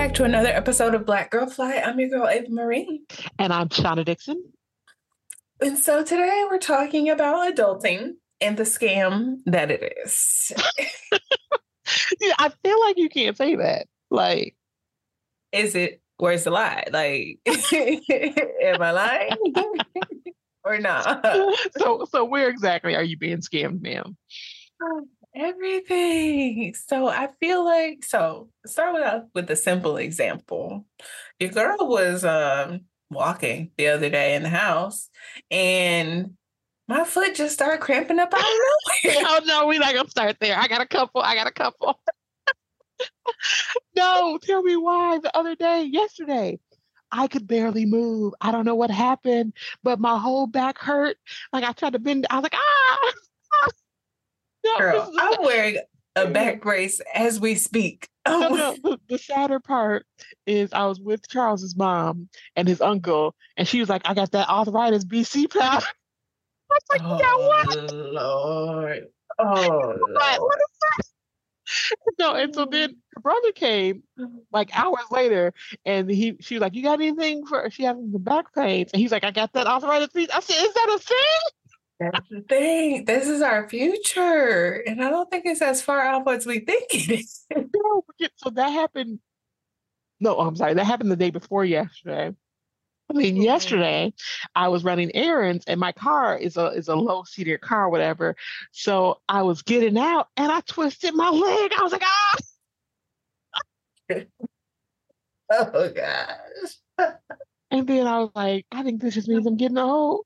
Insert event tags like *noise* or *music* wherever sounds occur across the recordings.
Back to another episode of Black Girl Fly. I'm your girl, Ava Marie. And I'm Shauna Dixon. And so today we're talking about adulting and the scam that it is. *laughs* yeah, I feel like you can't say that. Like, is it, where's the lie? Like, *laughs* am I lying *laughs* or not? So, so where exactly are you being scammed, ma'am? Um, Everything. So I feel like so start with with a simple example. Your girl was um walking the other day in the house and my foot just started cramping up out of *laughs* nowhere. oh no, we not gonna start there. I got a couple. I got a couple. *laughs* no, tell me why. The other day, yesterday, I could barely move. I don't know what happened, but my whole back hurt. Like I tried to bend. I was like, ah. Girl, I'm wearing a back brace as we speak. Oh no, no, the, the sadder part is I was with Charles's mom and his uncle, and she was like, I got that arthritis BC powder. *laughs* I was like, oh, yeah, what? Lord. *laughs* Oh, Lord. *laughs* no, and so then her brother came like hours later, and he she was like, "You got anything for?" She having the back pains, and he's like, "I got that arthritis." I said, "Is that a thing?" That's the thing. This is our future. And I don't think it's as far off as we think it *laughs* is. no, so that happened. No, I'm sorry. That happened the day before yesterday. I mean, mm-hmm. yesterday I was running errands and my car is a is a low seated car, whatever. So I was getting out and I twisted my leg. I was like, ah. *laughs* oh gosh. *laughs* and then I was like, I think this just means I'm getting old.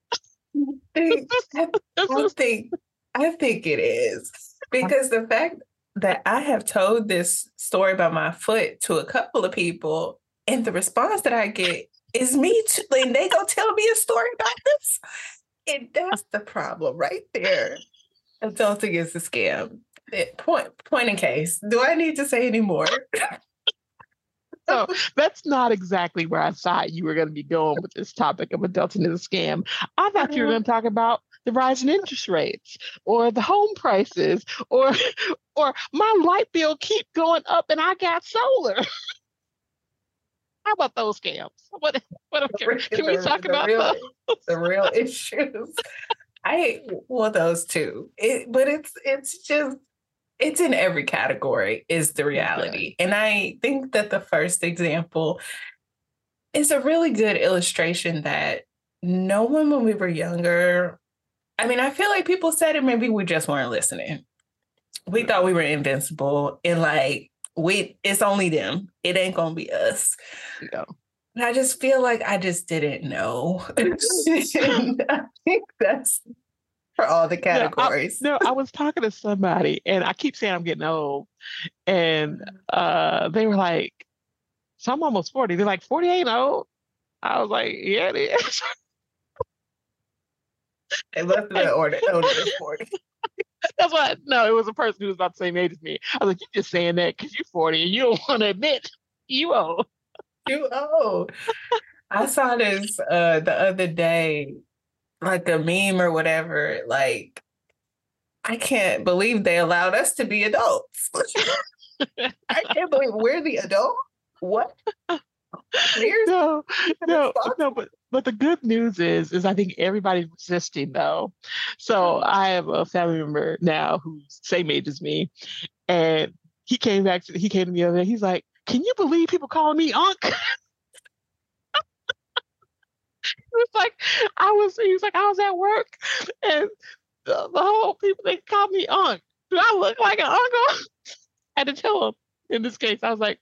I, I *laughs* think I think it is because the fact that I have told this story about my foot to a couple of people, and the response that I get is me too, and they go tell me a story about this, and that's the problem right there. Adulting is a scam. It, point point in case. Do I need to say any more? *laughs* so *laughs* that's not exactly where I thought you were going to be going with this topic of adulting is a scam. I thought you were mm-hmm. going to talk about the rise in interest rates or the home prices or *laughs* or my light bill keep going up and I got solar. *laughs* How about those scams? What, what can, can we talk the about real, those? the real issues? I well those two. It, but it's it's just it's in every category is the reality. Okay. And I think that the first example is a really good illustration that no one when we were younger, I mean, I feel like people said it, maybe we just weren't listening. We thought we were invincible and like we it's only them. It ain't gonna be us. Yeah. And I just feel like I just didn't know. *laughs* I think that's *laughs* for all the categories. No I, no, I, was talking to somebody and I keep saying I'm getting old. And uh, they were like, so I'm almost 40. They're like, 40 ain't old. I was like, yeah, it is. *laughs* they been older, older than 40. *laughs* That's why, no, it was a person who was about the same age as me. I was like, you're just saying that because you're 40 and you don't want to admit you old. You old. I saw this uh, the other day like a meme or whatever, like I can't believe they allowed us to be adults. *laughs* I can't believe we're the adult. What? no, no, no, but but the good news is, is I think everybody's resisting though. So oh. I have a family member now who's same age as me, and he came back. To, he came to me the other day. He's like, "Can you believe people calling me Unc?" *laughs* *laughs* was like, I was, he was like, I was at work and the, the whole people, they called me Unc. Do I look like an uncle? I *laughs* had to tell him in this case. I was like,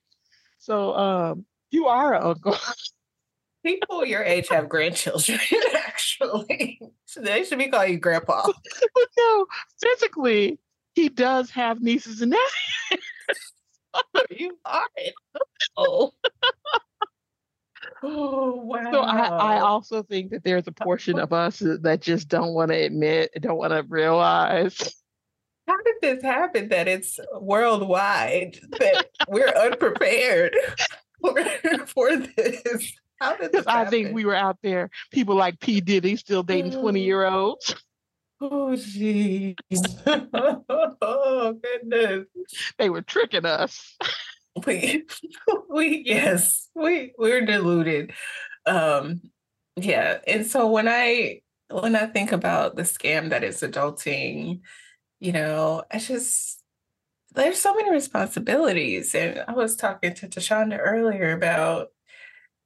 so um, you are an uncle. *laughs* People your age have grandchildren, actually. So they should be calling you grandpa. but no, physically, he does have nieces and nephews. you are. Oh. Oh wow! So I, I also think that there's a portion of us that just don't want to admit, don't want to realize. How did this happen? That it's worldwide. That we're unprepared *laughs* for, for this. How did this? I think we were out there. People like P Diddy still dating twenty mm. year olds. *laughs* Oh jeez! *laughs* oh goodness! They were tricking us. We *laughs* we yes we we're deluded. Um yeah and so when i when i think about the scam that is adulting you know i just there's so many responsibilities and i was talking to Tashaunda earlier about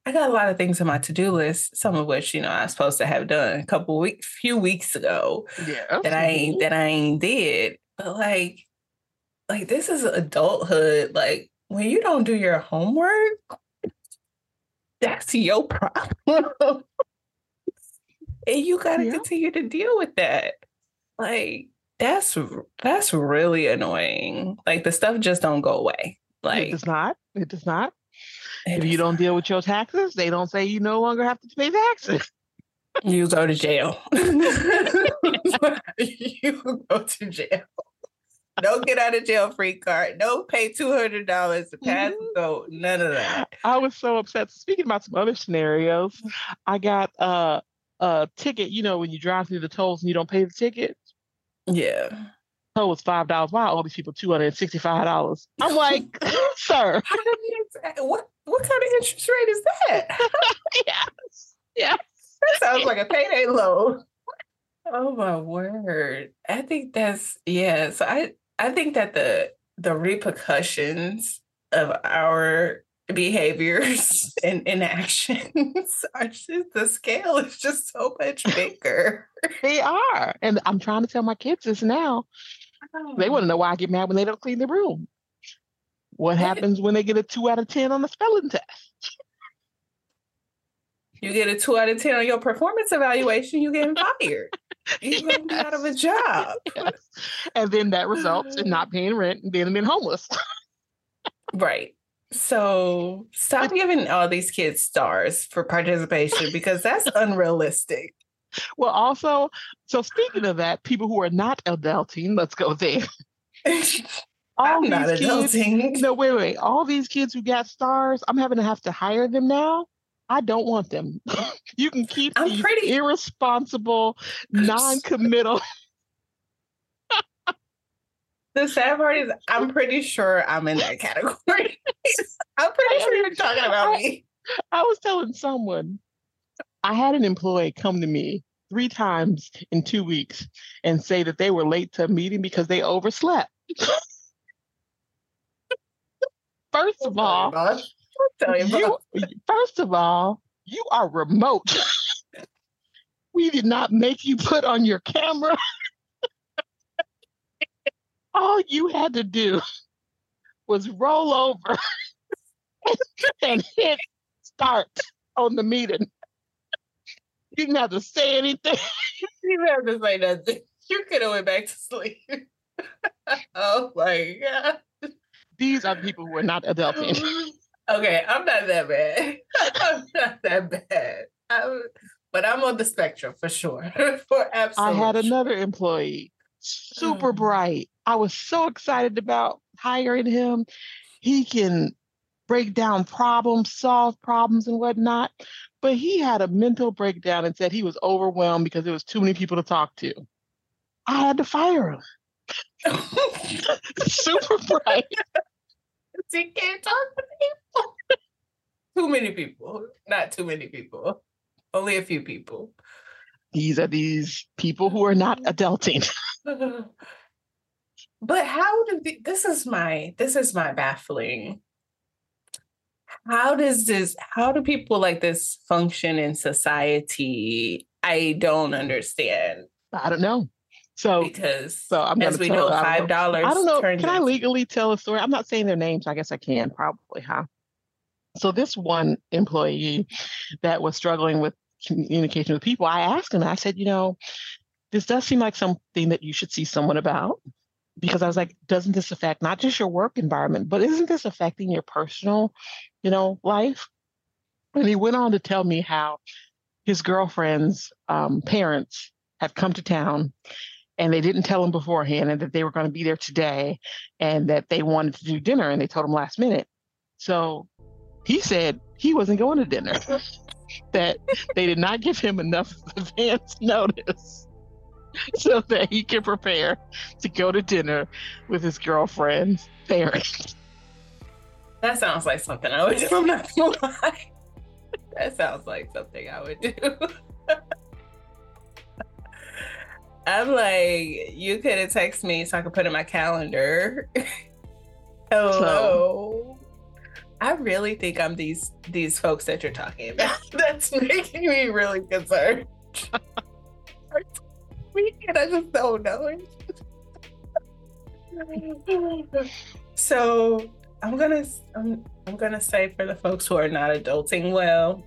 i got a lot of things on my to-do list some of which you know i was supposed to have done a couple weeks few weeks ago yeah that i ain't that i ain't did but like like this is adulthood like when you don't do your homework, that's your problem. *laughs* and you got to yeah. continue to deal with that. Like that's that's really annoying. Like the stuff just don't go away. Like it does not. It does not. If you don't deal with your taxes, they don't say you no longer have to pay taxes. *laughs* You go to jail. *laughs* you go to jail no get out of jail free card. No pay two hundred dollars to pass mm-hmm. go. None of that. I was so upset. Speaking about some other scenarios, I got uh, a ticket. You know when you drive through the tolls and you don't pay the ticket. Yeah. Toll was five dollars. Why all these people two hundred and sixty five dollars? I'm *laughs* like, sir. what what kind of interest rate is that? *laughs* yes. Yes. That sounds like a payday loan. Oh my word. I think that's yeah. So I I think that the the repercussions of our behaviors *laughs* and inactions *laughs* are just the scale is just so much *laughs* bigger. they are. And I'm trying to tell my kids this now. Oh. They um. want to know why I get mad when they don't clean the room. What happens when they get a two out of 10 on the spelling test? You get a two out of 10 on your performance evaluation, you get fired. You're going to be out of a job. *laughs* Yes. And then that results in not paying rent and being, being homeless. right. So stop giving all these kids stars for participation because that's *laughs* unrealistic. Well, also, so speaking of that, people who are not adulting, let's go there. *laughs* all I'm not adulting. Kids, no, wait, wait. All these kids who got stars, I'm having to have to hire them now I don't want them. *laughs* you can keep I'm these pretty irresponsible, non-committal. *laughs* the sad part is I'm pretty sure I'm in that category. *laughs* I'm pretty sure you're talking about me. I was telling someone I had an employee come to me three times in two weeks and say that they were late to a meeting because they overslept. First of oh all, you, first of all, you are remote. *laughs* we did not make you put on your camera. *laughs* all you had to do was roll over *laughs* and hit start on the meeting. You didn't have to say anything. you didn't have to say nothing. You could have went back to sleep. oh my god. These are people who are not adulting. Okay, I'm not that bad. *laughs* I'm not that bad. I'm, but I'm on the spectrum for sure. *laughs* for absolutely. I had another employee, super mm. bright. I was so excited about hiring him. He can break down problems, solve problems, and whatnot. But he had a mental breakdown and said he was overwhelmed because there was too many people to talk to. I had to fire him. *laughs* super bright. He can't talk to people. too many people. Not too many people. Only a few people. These are these people who are not adulting. *laughs* but how do the, this is my this is my baffling. How does this how do people like this function in society? I don't understand. I don't know. So because so I'm as we know, five dollars. I don't know. Can I legally tell a story? I'm not saying their names. I guess I can probably, huh? So this one employee that was struggling with communication with people, I asked him. I said, you know, this does seem like something that you should see someone about because I was like, doesn't this affect not just your work environment, but isn't this affecting your personal, you know, life? And he went on to tell me how his girlfriend's um, parents have come to town and they didn't tell him beforehand and that they were going to be there today and that they wanted to do dinner and they told him last minute. So he said he wasn't going to dinner, *laughs* that they did not give him enough *laughs* advance notice *laughs* so that he could prepare to go to dinner with his girlfriend's parents. That sounds like something I would do. I'm not gonna lie. That sounds like something I would do. I'm like, you could have texted me so I could put in my calendar. *laughs* Hello. So, I really think I'm these these folks that you're talking about. *laughs* That's making me really concerned. *laughs* and I just don't know. so I'm gonna I'm, I'm gonna say for the folks who are not adulting well,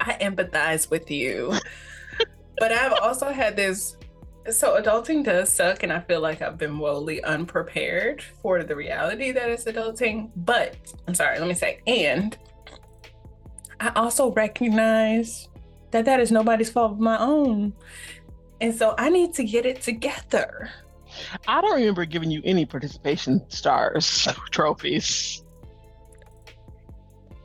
I empathize with you. but I've also had this so adulting does suck and I feel like I've been woefully unprepared for the reality that is adulting. But I'm sorry, let me say and I also recognize that that is nobody's fault but my own. And so I need to get it together. I don't remember giving you any participation stars *laughs* trophies.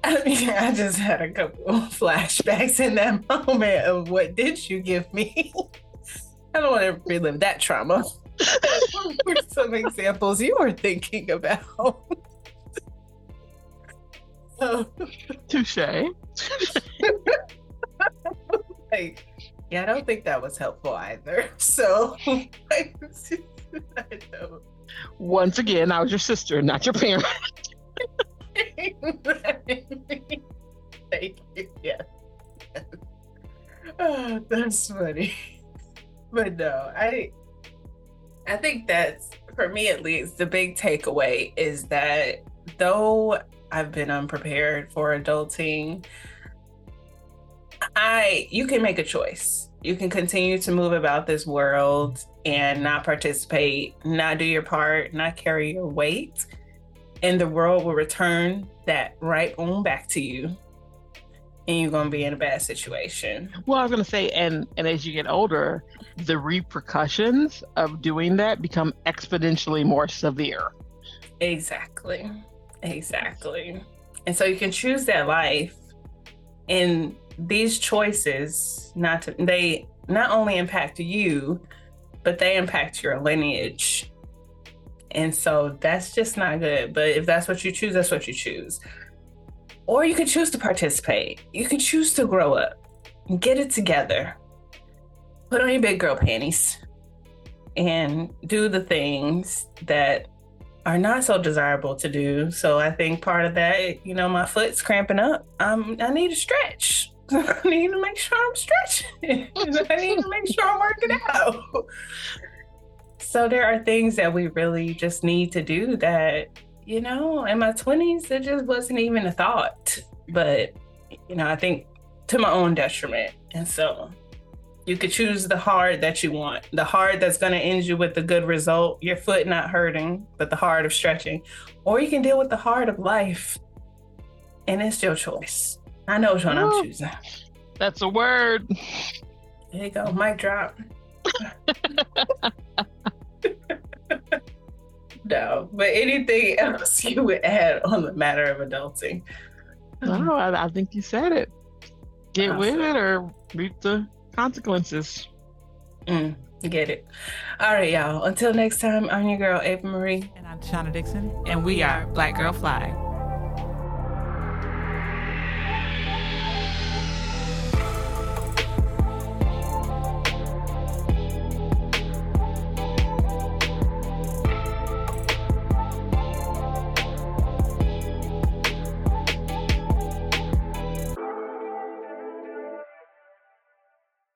I mean, I just had a couple *laughs* flashbacks in that *laughs* moment of what did you give me? I don't want to relive that trauma. *laughs* for some examples you were thinking about? Touche. *laughs* like, yeah, I don't think that was helpful either. So, *laughs* I don't. Once again, I was your sister, not your parent. Thank you. Yeah. Oh, that's funny. But no, I I think that's for me at least the big takeaway is that though I've been unprepared for adulting, I you can make a choice. You can continue to move about this world and not participate, not do your part, not carry your weight, and the world will return that right on back to you. And you're gonna be in a bad situation. Well, I was gonna say, and and as you get older, the repercussions of doing that become exponentially more severe. Exactly. Exactly. And so you can choose that life and these choices not to they not only impact you, but they impact your lineage. And so that's just not good. But if that's what you choose, that's what you choose. Or you can choose to participate. You can choose to grow up, get it together, put on your big girl panties, and do the things that are not so desirable to do. So I think part of that, you know, my foot's cramping up. Um, I need to stretch. *laughs* I need to make sure I'm stretching. *laughs* I need to make sure I'm working out. So there are things that we really just need to do that, you know, in my 20s, it just wasn't even a thought. But, you know, I think to my own detriment. And so you could choose the hard that you want, the hard that's going to end you with a good result, your foot not hurting, but the hard of stretching. Or you can deal with the hard of life. And it's your choice. I know which one Ooh, I'm choosing. That's a word. There you go. Mic drop. *laughs* no, but anything *laughs* else you would add on the matter of adulting? No, I, I think you said it. Get awesome. with it or reap the consequences. Mm, get it. All right, y'all. Until next time, I'm your girl, Ava Marie. And I'm Shauna Dixon. And we are Black Girl Fly.